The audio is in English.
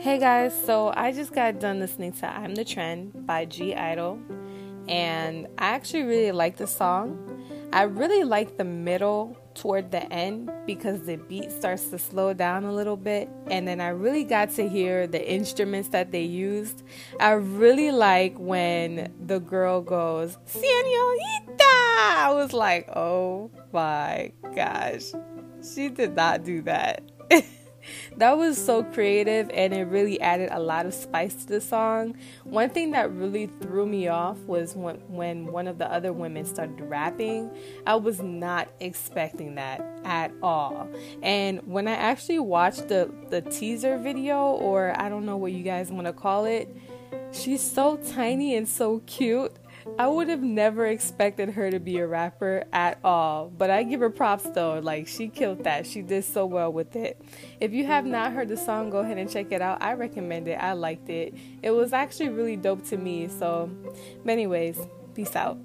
Hey guys, so I just got done listening to I'm the Trend by (G)I-DLE, and I actually really like the song. I really like the middle toward the end because the beat starts to slow down a little bit, and then I really got to hear the instruments that they used. I really like when the girl goes, Senorita! I was like, oh my gosh, she did not do that. that was so creative and it really added a lot of spice to the song. One thing that really threw me off was when, when one of the other women started rapping. I was not expecting that at all. And when I actually watched the, the teaser video, or I don't know what you guys want to call it, she's so tiny and so cute. I would have never expected her to be a rapper at all, but I give her props though. Like, she killed that. She did so well with it. If you have not heard the song, go ahead and check it out. I recommend it. I liked it. It was actually really dope to me. So, anyways, peace out.